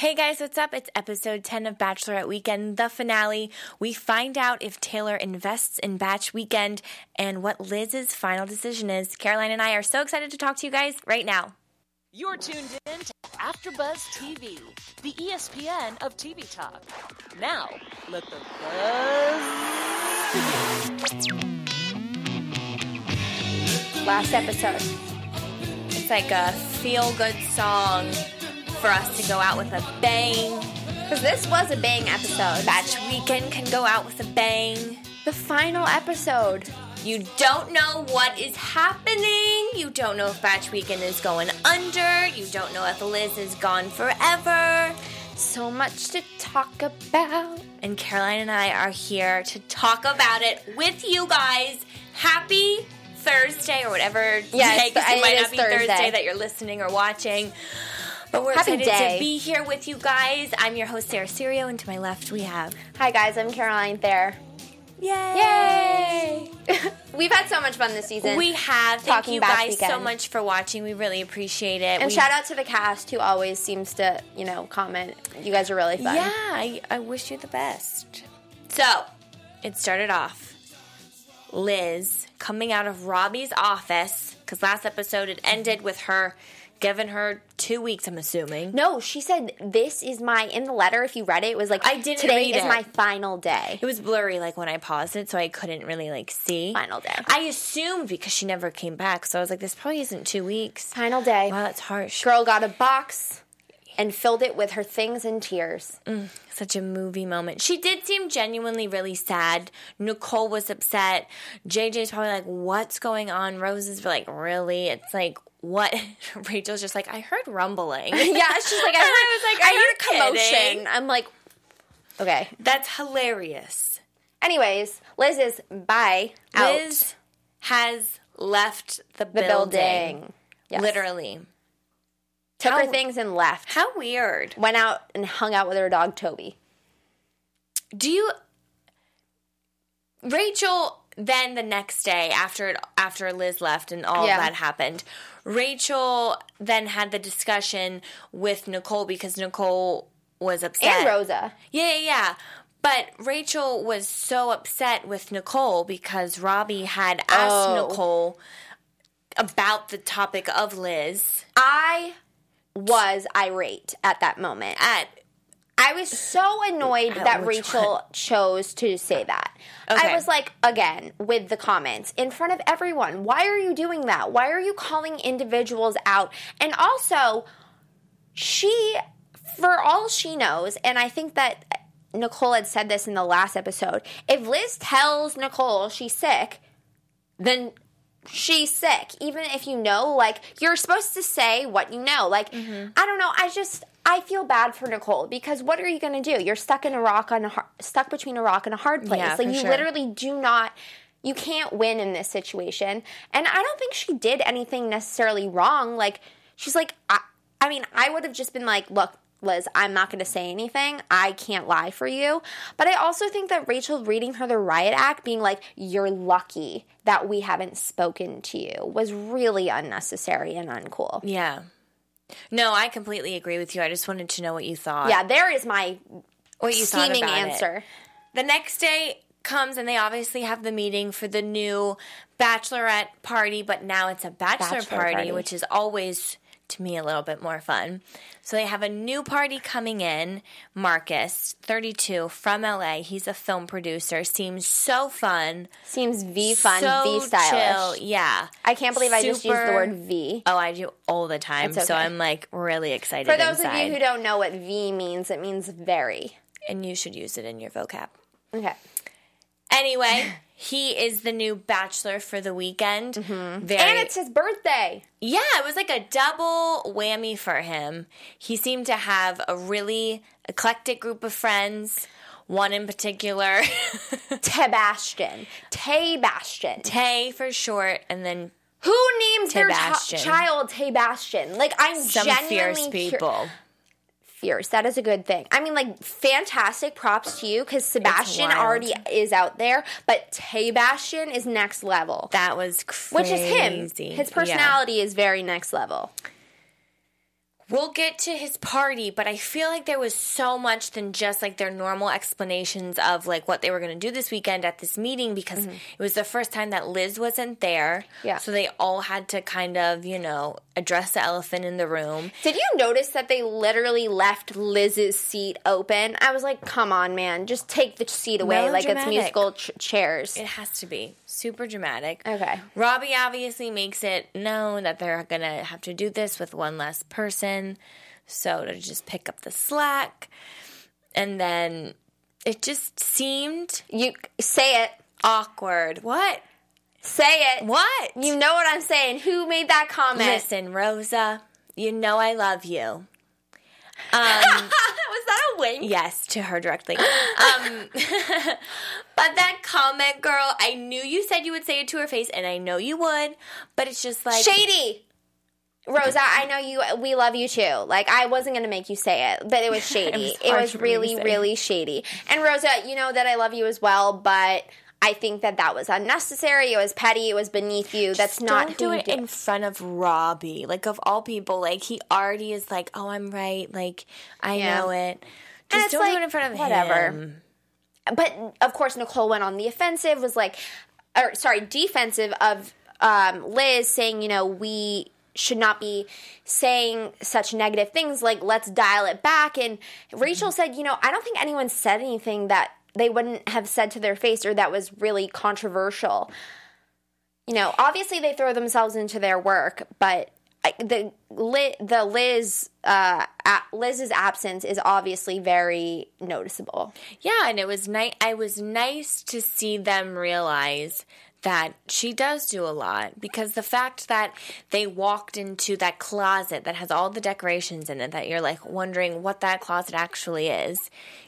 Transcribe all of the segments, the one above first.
Hey guys, what's up? It's episode 10 of Bachelorette Weekend, the finale. We find out if Taylor invests in Bach Weekend and what Liz's final decision is. Caroline and I are so excited to talk to you guys right now. You're tuned in to AfterBuzz TV, the ESPN of TV talk. Now, let the buzz last episode. It's like a feel good song for us to go out with a bang. Because this was a bang episode. Bach Weekend can go out with a bang. The final episode. You don't know what is happening. You don't know if Bach Weekend is going under. You don't know if Liz is gone forever. So much to talk about. And Caroline and I are here to talk about it with you guys. Happy Thursday or whatever Yes, day, it might not be Thursday. Thursday that you're listening or watching. But we're Happy excited day. to be here with you guys. I'm your host, Sarah Serio, and to my left we have Hi guys, I'm Caroline Thayer. Yay! Yay! We've had so much fun this season. We have. Thank you guys so much for watching. We really appreciate it. and We- shout out to the cast who always seems to, you know, comment. You guys are really fun. Yeah, I, I wish you the best. So, it started off Liz coming out of Robbie's office because last episode it ended with her giving her two weeks, I'm assuming. No, she said this is my in the letter. If you read it, it was like I didn't today is it. my final day. It was blurry like when I paused it, so I couldn't really like see. Final day. I assumed because she never came back, so I was like, this probably isn't two weeks. Final day. Wow, that's harsh. Girl got a box and filled it with her things and tears. Mm, such a movie moment. She did seem genuinely really sad. Nicole was upset. JJ's probably like, what's going on? Rose is like, really? It's like, what? Rachel's just like, I heard rumbling. yeah, she's like, I heard, I was like, I you heard kidding? commotion. I'm like, okay. That's hilarious. Anyways, Liz is bye out Liz has left the, the building. Yes. Literally. Took How- her things and left. How weird. Went out and hung out with her dog Toby. Do you Rachel then the next day after it, after Liz left and all Yeah. that happened, Rachel then had the discussion with Nicole because Nicole was upset. And Rosa. Yeah, yeah, yeah. But Rachel was so upset with Nicole because Robbie had asked Oh. Nicole about the topic of Liz I was irate at that moment. at I was so annoyed At that Rachel chose to say that. Okay. I was like, again, with the comments in front of everyone, why are you doing that? Why are you calling individuals out? And also, she, for all she knows, and I think that Nicole had said this in the last episode, if Liz tells Nicole she's sick, then she's sick. Even if you know, like, you're supposed to say what you know. Like, Mm-hmm. I don't know. I just, I feel bad for Nicole because what are you going to do? You're stuck in a rock on a har- stuck between a rock and a hard place. Yeah, like, you sure. literally do not. You can't win in this situation. And I don't think she did anything necessarily wrong. Like, she's like, I, I mean, I would have just been like, look, Liz, I'm not going to say anything. I can't lie for you. But I also think that Rachel reading her the riot act, being like, you're lucky that we haven't spoken to you, was really unnecessary and uncool. yeah. No, I completely agree with you. I just wanted to know what you thought. Yeah, there is my what you steaming about it. answer. The next day comes and they obviously have the meeting for the new bachelorette party, but now it's a bachelor, Bachelor party, party. which is always to me a little bit more fun. So they have a new party coming in. Marcus, 32, from LA. He's a film producer. Seems so fun. Seems V fun, so V stylish. Chill. Yeah. I can't believe I just used the word V. Oh, I do all the time. That's So. I'm like really excited. For those inside. of you who don't know what V means, it means very. and you should use it in your vocab. Okay. Anyway, he is the new bachelor for the weekend. Mm-hmm. And it's his birthday. yeah, it was like a double whammy for him. He seemed to have a really eclectic group of friends. One in particular, Tebastion. Tebastion. Tay for short, and then Who named their Tebastion. chi- child Tebastion? Like, I'm some genuinely fierce cur- people. Fierce. That is a good thing. I mean, like, fantastic props to you because Sebastian already is out there, but Tebastion is next level. That was crazy. which is him. His Yeah. personality is very next level. We'll get to his party, but I feel like there was so much than just like their normal explanations of like what they were going to do this weekend at this meeting because it was the first time that Liz wasn't there. Mm-hmm. Yeah. So they all had to kind of, you know, address the elephant in the room. Did you notice that they literally left Liz's seat open? I was like, come on, man, just take the seat away like it's musical ch- chairs. It has to be super dramatic. Okay. Robbie obviously makes it known that they're going to have to do this with one less person. So to just pick up the slack. And then it just seemed You say it. awkward. What? Say it. What? You know what I'm saying. Who made that comment? Listen, Rosa, you know I love you. Um, Was that a wink? yes, to her directly. Um, but that comment, girl, I knew you said you would say it to her face, and I know you would, but it's just like. Shady. Rosa, I know you. We love you too. Like I wasn't gonna make you say it, but it was shady. was it was me to really, really shady. And Rosa, you know that I love you as well, but I think that that was unnecessary. It was petty. It was beneath you. That's not do you it in front of Robbie. Like of all people, like he already is like, "Oh, I'm right." Like I Yeah. know it. Just don't do it in front of whatever. him. but of course Nicole went on the offensive was like or sorry defensive of um, Liz saying you know we should not be saying such negative things like let's dial it back and Rachel said you know I don't think anyone said anything that they wouldn't have said to their face or that was really controversial you know obviously they throw themselves into their work but the the Liz uh, Liz's absence is obviously very noticeable Yeah, and it was nice. I was nice to see them realize that she does do a lot because the fact that they walked into that closet that has all the decorations in it that you're like wondering what that closet actually is.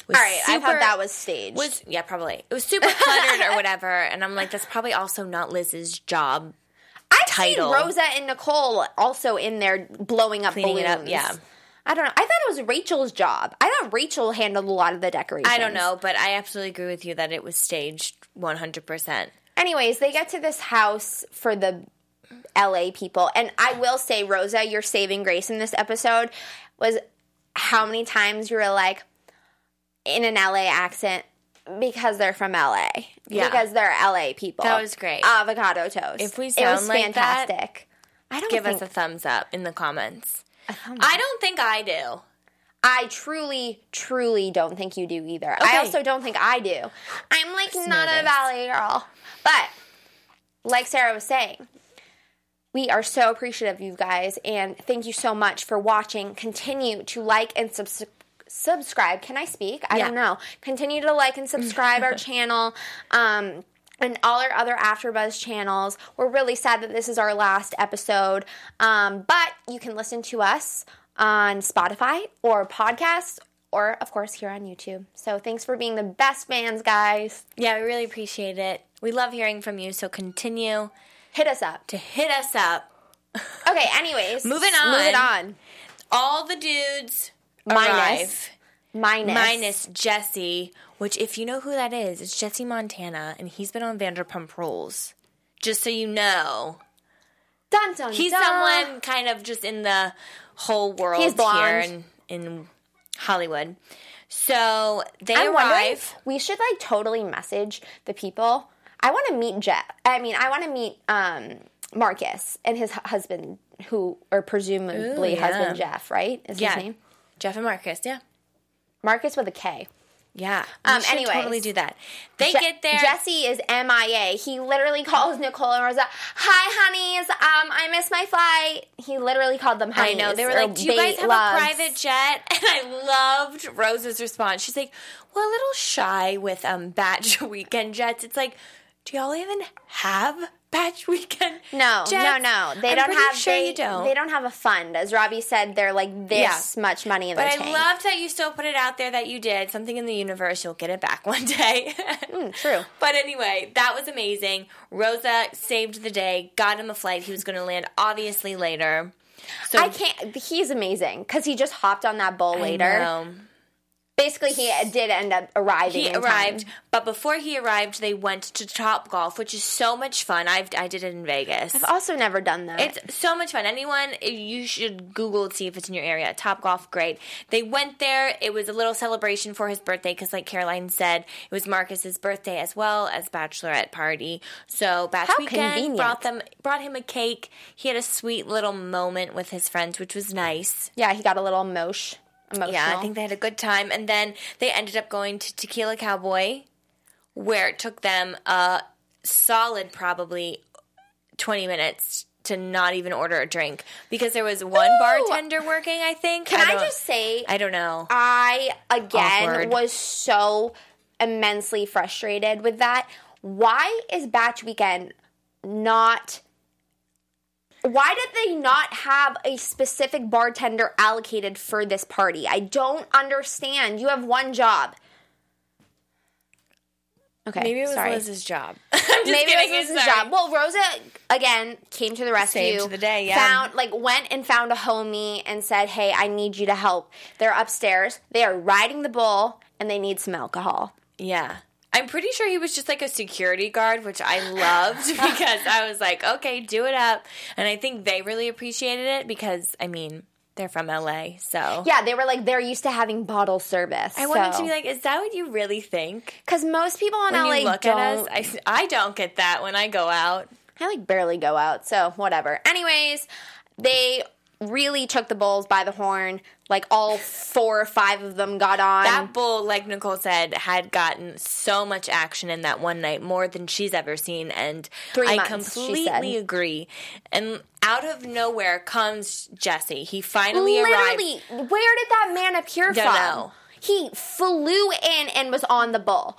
was All right, I thought that was staged. was yeah probably it was super cluttered or whatever, and I'm like that's probably also not Liz's job. I've title. seen Rosa and Nicole also in there blowing up Cleaning balloons. up, yeah. I don't know. I thought it was Rachel's job. I thought Rachel handled a lot of the decorations. I don't know, but I absolutely agree with you that it was staged 100. Anyways, they get to this house for the LA people. And I will say, Rosa, your saving grace in this episode was how many times you were like in an LA accent because they're from LA. Yeah. Because they're LA people. That was great. Avocado toast. If we it sound was like that, fantastic. I don't Give think us a thumbs up in the comments. I don't think I do. I truly, truly don't think you do either. Okay. I also don't think I do. I'm like not a ballet girl. But like Sarah was saying, we are so appreciative of you guys and thank you so much for watching. Continue to like and subs- subscribe. Can I speak? I Yeah. don't know. Continue to like and subscribe our channel. Um and all our other AfterBuzz channels. We're really sad that this is our last episode, um, but you can listen to us on Spotify or podcasts, or of course here on YouTube. So thanks for being the best fans, guys. Yeah, we really appreciate it. We love hearing from you, so continue Hit us up. to hit us up. Okay. Anyways, Moving on. Moving on. All the dudes Minus. arrive. Minus. Minus Jesse, which if you know who that is, it's Jesse Montana, and he's been on Vanderpump Rules. Just so you know, Dun, dun, he's dun. someone kind of just in the whole world He's here in, in Hollywood. So they I'm arrive. We should like totally message the people. I want to meet Jeff. I mean, I want to meet um, Marcus and his husband, who or presumably Ooh, yeah. husband Jeff. Right? Is Yeah, his name Jeff and Marcus. Yeah, Marcus with a K? Yeah. Um, anyways. totally do that. They Je- get there. Jesse is MIA. He literally calls Nicole and Rosa, "Hi, honeys. Um, I missed my flight." He literally called them I honeys. know. They were like, Do you guys have loves." a private jet? And I loved Rosa's response. She's like, We're a little shy with um Bach weekend jets. It's like, do y'all even have Bach weekend? No, jets? no, no. They I'm don't have. Sure they, you don't. They don't have a fund, as Robbie said. They're like this much money in the But I loved that you still put it out there that you did something in the universe. You'll get it back one day. Mm, true. But anyway, that was amazing. Rosa saved the day, got him a flight. He was going to land obviously later. So I can't. He's amazing because he just hopped on that bull I later. Basically, he did end up arriving. he in time. arrived, but before he arrived, they went to Top Golf, which is so much fun. I've I did it in Vegas. I've also never done that. It's so much fun. Anyone, you should Google to see if it's in your area. Top Golf, great. They went there. It was a little celebration for his birthday because, like Caroline said, it was Marcus's birthday as well as bachelorette party. So Bach How Weekend convenient. brought them brought him a cake. He had a sweet little moment with his friends, which was nice. yeah, he got a little emosh. Emotional. Yeah, I think they had a good time. And then they ended up going to Tequila Cowboy, where it took them a solid probably 20 minutes to not even order a drink because there was one Ooh. bartender working, I think. Can I, don't- just say, I don't know. I again Awkward. was so immensely frustrated with that. Why is Bach Weekend not? Why did they not have a specific bartender allocated for this party? I don't understand. You have one job. Okay, Maybe it was sorry. Liz's job. Maybe kidding. it was his sorry. job. Well, Rosa again came to the rescue. Saved the day, yeah. Found like went and found a homie and said, "Hey, I need you to help." They're upstairs. They are riding the bull, and they need some alcohol. Yeah. I'm pretty sure he was just like a security guard, which I loved because I was like, okay, do it up. And I think they really appreciated it because, I mean, they're from LA. So Yeah, they were like they're used to having bottle service. I wanted to be like, is that what you really think? because most people in When LA look don't. at us, I, I don't get that when I go out. I like barely go out, so whatever. Anyways, they really took the bulls by the horn. Like all four or five of them got on. That bull, like Nicole said, had gotten so much action in that one night, more than she's ever seen, and Three I months, completely agree. And out of nowhere comes Jesse. He finally arrived. Literally, where did that man appear Don't from? know. He flew in and was on the bull.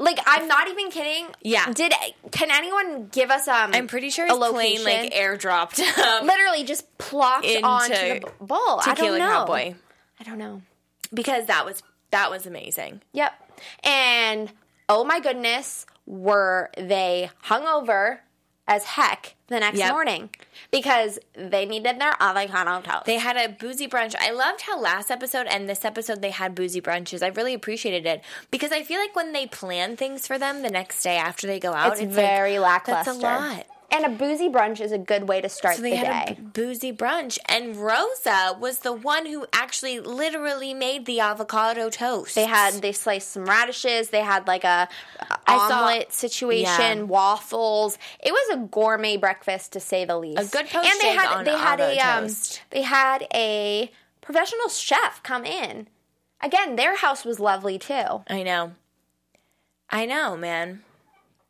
Like I'm not even kidding. Yeah. Did can anyone give us um? I'm pretty sure a his plane like airdropped um, literally just plopped into onto the bull. I Tequila don't know. Cowboy I don't know. because that was that was amazing. Yep. And oh my goodness, were they hungover as heck the next Yep. morning because they needed their avocado toast. They had a boozy brunch. I loved how last episode and this episode they had boozy brunches. I really appreciated it because I feel like when they plan things for them the next day after they go out, it's, it's, very like, lackluster. That's a lot. And a boozy brunch is a good way to start So the day. b- boozy brunch, and Rosa was the one who actually literally made the avocado toast. They had they sliced some radishes. They had like a, a I saw- omelet situation, Yeah. waffles. It was a gourmet breakfast to say the least. A good post and they had they had a um, they had a professional chef come in. Again, their house was lovely too. I know. I know, man.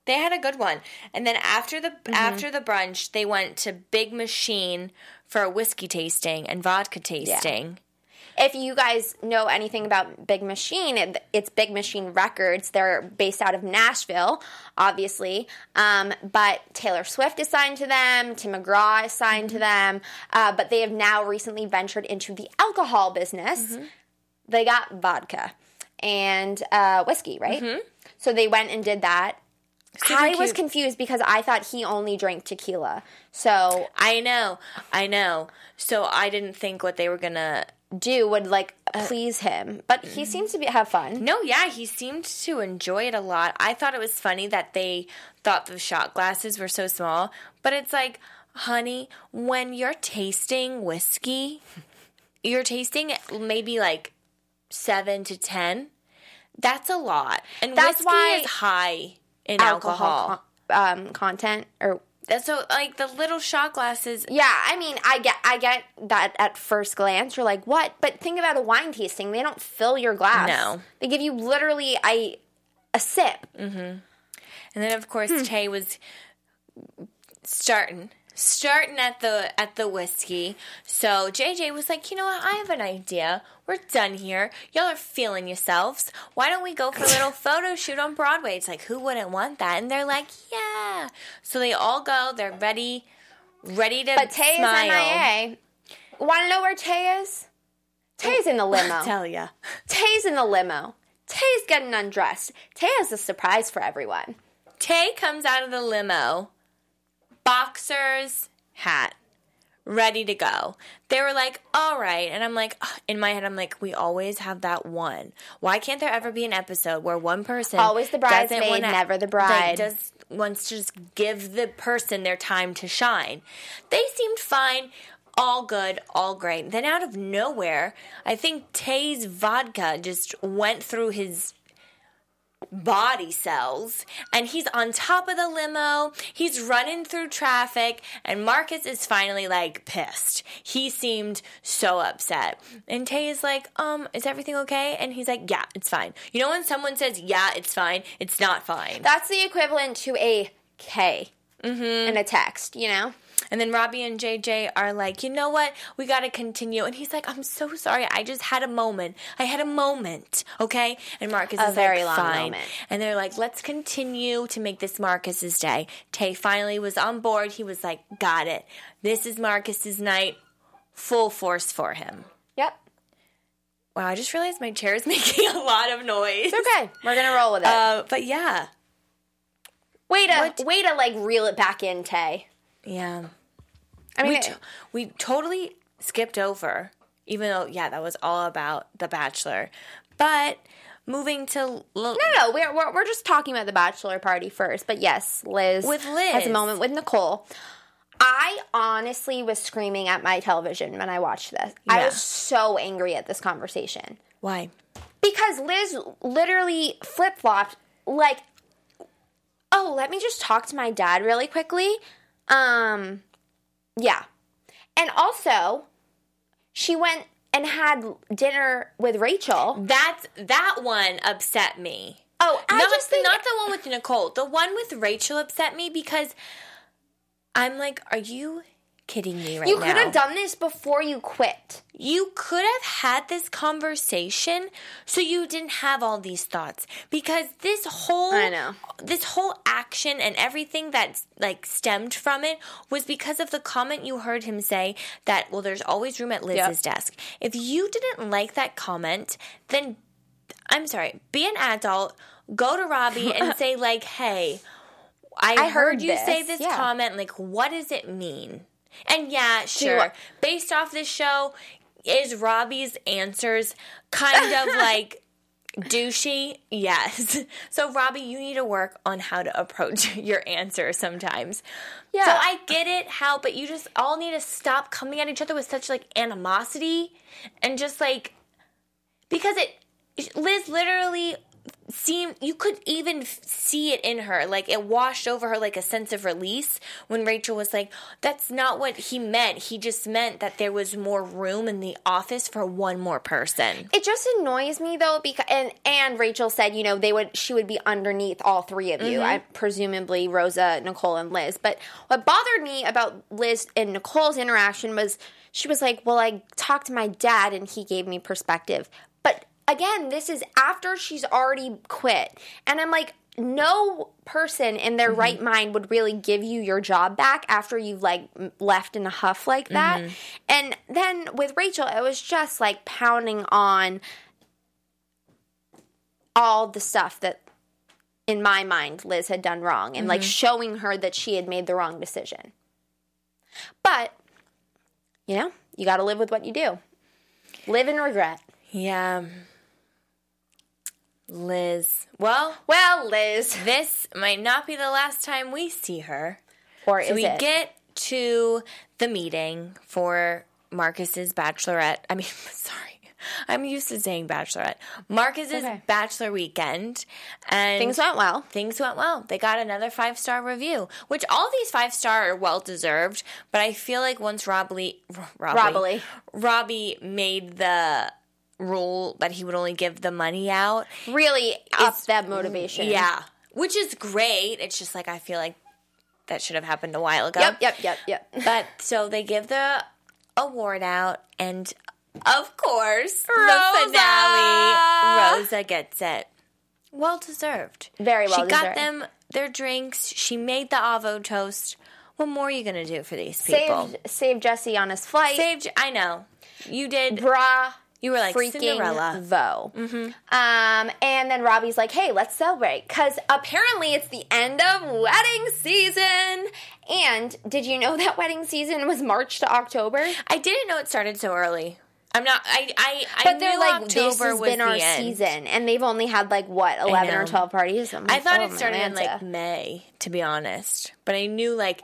They had a good one. And then after the Mm-hmm. after the brunch, they went to Big Machine for a whiskey tasting and vodka tasting. If you guys know anything about Big Machine, it, it's Big Machine Records. They're based out of Nashville, obviously. Um, but Taylor Swift is signed to them, Tim McGraw is signed to them. Uh, but they have now recently ventured into the alcohol business. They got vodka and uh, whiskey, right? So they went and did that. Super I was confused because I thought he only drank tequila. So I know. I know. So I didn't think what they were to do would like Uh, please him, but he seems to be, have fun. No, yeah, he seemed to enjoy it a lot. I thought it was funny that they thought the shot glasses were so small, but it's like, honey, when you're tasting whiskey, you're tasting maybe like seven to ten. That's a lot, and That's whiskey why is high in alcohol. con- um, content or so like the little shot glasses. yeah i mean i get i get that at first glance you're like what but think about a wine tasting they don't fill your glass No. they give you literally a a sip And then of course Hmm. Tay was starting starting at the at the whiskey. So JJ was like, "You know what? I have an idea. We're done here. Y'all are feeling yourselves. Why don't we go for a little photo shoot on Broadway?" It's like, "Who wouldn't want that?" And they're like, "Yeah." So they all go. They're ready ready to but tay smile. is mia want to know where tay is tay's in the limo Tell ya. tay's in the limo tay's getting undressed tay has a surprise for everyone Tay comes out of the limo, boxers, hat, ready to go. They were like, all right. And I'm like, in my head, I'm like, we always have that one. Why can't there ever be an episode where one person Always the bridesmaid, never the like, bride. does wants to just give the person their time to shine. They seemed fine. All good, all great. Then out of nowhere, I think Tay's vodka just went through his body cells and he's on top of the limo. He's running through traffic and Marcus is finally like pissed. He seemed so upset. And Tay is like, "Um, is everything okay?" And he's like, "Yeah, it's fine." You know when someone says, "Yeah, it's fine," it's not fine. That's the equivalent to a K Mm-hmm. in a text, you know? And then Robbie and JJ are like, you know what? We got to continue. And he's like, I'm so sorry. I just had a moment. I had a moment. Okay. And Marcus A is very like, long fine. moment. And they're like, let's continue to make this Marcus's day. Tay finally was on board. He was like, got it. This is Marcus's night. Full force for him. Yep. Wow. I just realized my chair is making a lot of noise. It's okay. We're going to roll with it. Uh, but yeah. way to what- way to like reel it back in, Tay. Yeah. I mean, we, t- we totally skipped over, even though, yeah, that was all about The Bachelor. But moving to. L- no, no, we're, we're we're just talking about the bachelor party first. But yes, Liz With Liz. has a moment with Nicole. I honestly was screaming at my television when I watched this. I was so angry at this conversation Why? because Liz literally flip flopped like, "Oh, let me just talk to my dad really quickly." Um, yeah, and also she went and had dinner with Rachel. That's that one upset me. Oh, I not, just think not the one with Nicole. The one with Rachel upset me because I'm like, are you kidding me right you now? could have done this before you quit. you could have had this conversation so you didn't have all these thoughts because this whole I know. this whole action and everything that like stemmed from it was because of the comment you heard him say that well there's always room at Liz's desk. If you didn't like that comment, then I'm sorry, be an adult, go to Robbie and say like, "Hey, I, I heard, heard you say this, this yeah. comment. Like, what does it mean?" And yeah, sure. Based off this show, is Robbie's answers kind of like douchey? Yes. So Robbie, you need to work on how to approach your answer sometimes. Yeah. So I get it how, but you just all need to stop coming at each other with such like animosity and just like because it Liz literally seemed you could even see it in her like it washed over her like a sense of release when Rachel was like that's not what he meant he just meant that there was more room in the office for one more person It just annoys me though because and and Rachel said, you know, they would she would be underneath all three of you. Mm-hmm. I presumably Rosa, Nicole and Liz. But what bothered me about Liz and Nicole's interaction was she was like, "Well, I talked to my dad and he gave me perspective." Again, this is after she's already quit. And I'm like, no person in their mm-hmm. right mind would really give you your job back after you've like left in a huff like that. Mm-hmm. And then with Rachel, it was just like pounding on all the stuff that in my mind Liz had done wrong and like mm-hmm. showing her that she had made the wrong decision. But you know, you got to live with what you do. Live in regret. yeah Liz well Well, Liz, this might not be the last time we see her or So we it? get to the meeting for Marcus's bachelorette. I mean, sorry. I'm used to saying bachelorette. Marcus's Okay. bachelor weekend. And Things went well. things went well. They got another five star review, which all these five star are well deserved. But I feel like once Robbie, Robbie, Robbie. Robbie made the rule that he would only give the money out. Really up that motivation. Yeah, which is great. It's just like I feel like that should have happened a while ago. Yep, yep, yep, yep. But so they give the award out, and of course, the finale, Rosa gets it. Well deserved. Very well She got deserved. them their drinks. She made the avo toast. What more are you gonna do for these people? Saved saved Jesse on his flight. Saved. I know. You did. Bra You were like freaking Cinderella. Vo. Um, and then Robbie's like, "Hey, let's celebrate," because apparently it's the end of wedding season. And did you know that wedding season was March to October? I didn't know it started so early. I'm not. I. I. I But they're knew like, October this has been our end. season, and they've only had like what eleven or twelve parties. I'm I like, thought oh, it started in like May, to be honest. But I knew like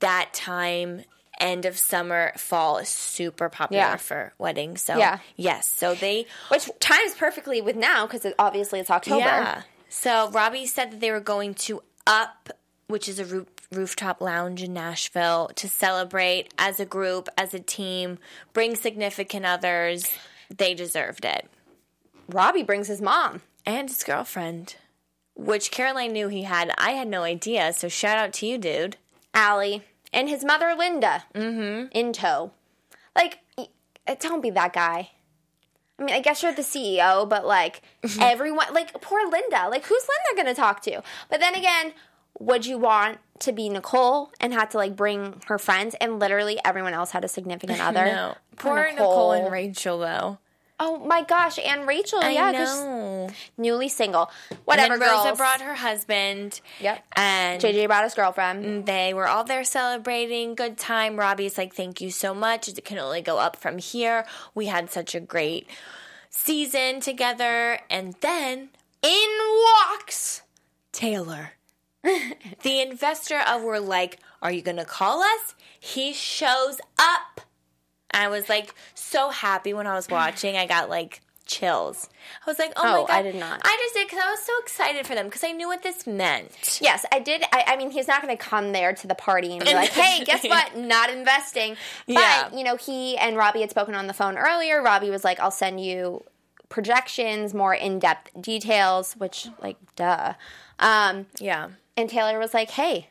that time, end of summer, fall is super popular Yeah. for weddings. So Yeah. yes, so they which times perfectly with now because it, obviously it's October. yeah. So Robbie said that they were going to Up, which is a roof, rooftop lounge in Nashville, to celebrate as a group, as a team, bring significant others. They deserved it. Robbie brings his mom. And his girlfriend, which Caroline knew he had. I had no idea. So shout out to you, dude. Allie and his mother Linda mm-hmm. in tow. Like, uh, don't be that guy. I mean, I guess you're the CEO, but like mm-hmm. everyone, like poor Linda. Like, who's Linda going to talk to? But then again, would you want to be Nicole and had to like bring her friends, and literally everyone else had a significant other? No. Poor Nicole. and Rachel, though. Oh my gosh, and Rachel, I yeah, know. newly single. And Whatever, then Rosa girls. brought her husband. Yep. And JJ brought his girlfriend. Mm, they were all there celebrating. Good time. Robbie's like, thank you so much. It can only go up from here. We had such a great season together. And then In walks Taylor. the investor of we're like, Are you gonna call us? He shows up. I was like so happy when I was watching. I got like chills. I was like, Oh, my Oh, god. I did not. I just did because I was so excited for them because I knew what this meant. Yes, I did. I, I mean, he's not going to come there to the party and be like, "Hey, guess what? Not investing." But Yeah. you know, he and Robbie had spoken on the phone earlier. Robbie was like, "I'll send you projections, more in depth details," which, like, duh. Um, Yeah. and Taylor was like, "Hey."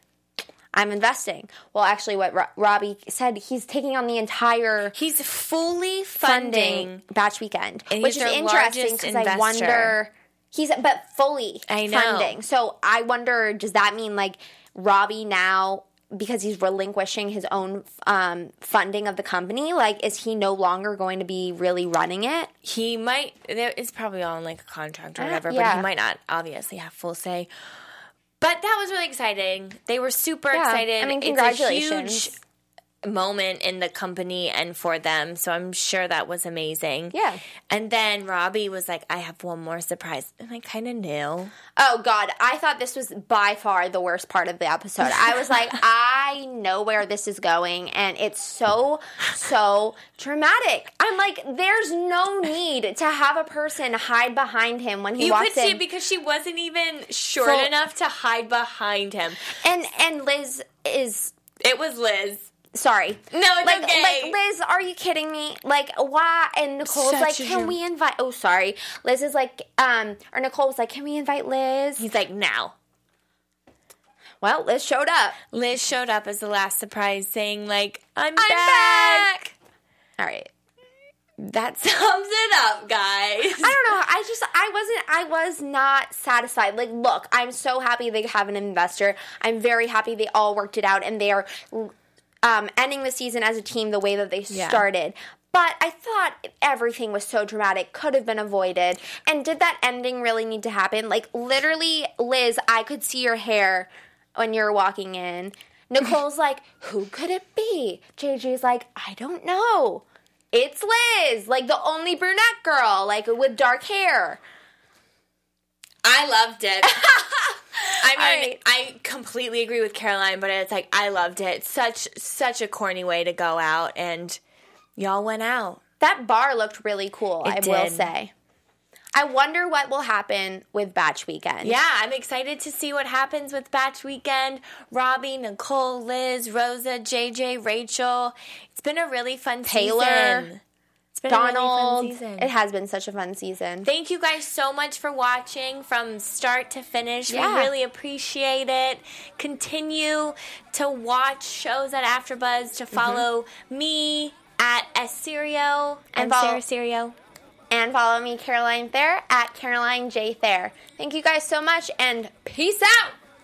I'm investing. Well, actually, what Ro- Robbie said, he's taking on the entire He's fully funding funding. Bach Weekend, which is interesting because I wonder he's but fully funding. So I wonder, does that mean like Robbie now? Because he's relinquishing his own um, funding of the company, like is he no longer going to be really running it? He might. It's probably on like a contract or whatever, but yeah. he might not obviously have full say. But that was really exciting. They were super Yeah. excited. I mean, It's a congratulations. huge moment in the company and for them. So I'm sure that was amazing. Yeah. And then Robbie was like, I have one more surprise. And I kind of knew. Oh God, I thought this was by far the worst part of the episode. I was like, I know where this is going, and it's so so dramatic. I'm like, there's no need to have a person hide behind him when he You walks could see in. it because she wasn't even short Full- enough to hide behind him. and and Liz is It was Liz. Sorry. No, it's like, okay. like Liz, are you kidding me? Like, why? And Nicole's Such like, can dram- we invite? Oh, sorry. Liz is like, um, or Nicole was like, can we invite Liz? He's like, now. Well, Liz showed up. Liz showed up as the last surprise, saying like, "I'm, I'm back. back. All right. That sums it up, guys. I don't know. I just I wasn't I was not satisfied. Like, look, I'm so happy they have an investor. I'm very happy they all worked it out and they are um, ending the season as a team the way that they Yeah. started. But I thought everything was so dramatic, could have been avoided. And did that ending really need to happen? Like, literally, Liz, I could see your hair when you're walking in. Nicole's like, who could it be? JJ's like, I don't know. It's Liz, like the only brunette girl, like with dark hair. I loved it. I mean, right. I completely agree with Caroline, but it's like I loved it. Such such a corny way to go out, and y'all went out. That bar looked really cool, I It will say. I wonder what will happen with Bach Weekend. Yeah, I'm excited to see what happens with Bach Weekend. Robbie, Nicole, Liz, Rosa, JJ, Rachel. It's been a really fun Taylor, season. Been really Donald. fun. It has been such a fun season. Thank you guys so much for watching from start to finish. Yeah. We really appreciate it. Continue to watch shows at AfterBuzz. To mm-hmm. follow me at Serio and, follow- Sarah Serio. And follow me, Caroline Thayer, at Caroline J. Thayer. Thank you guys so much, and peace out!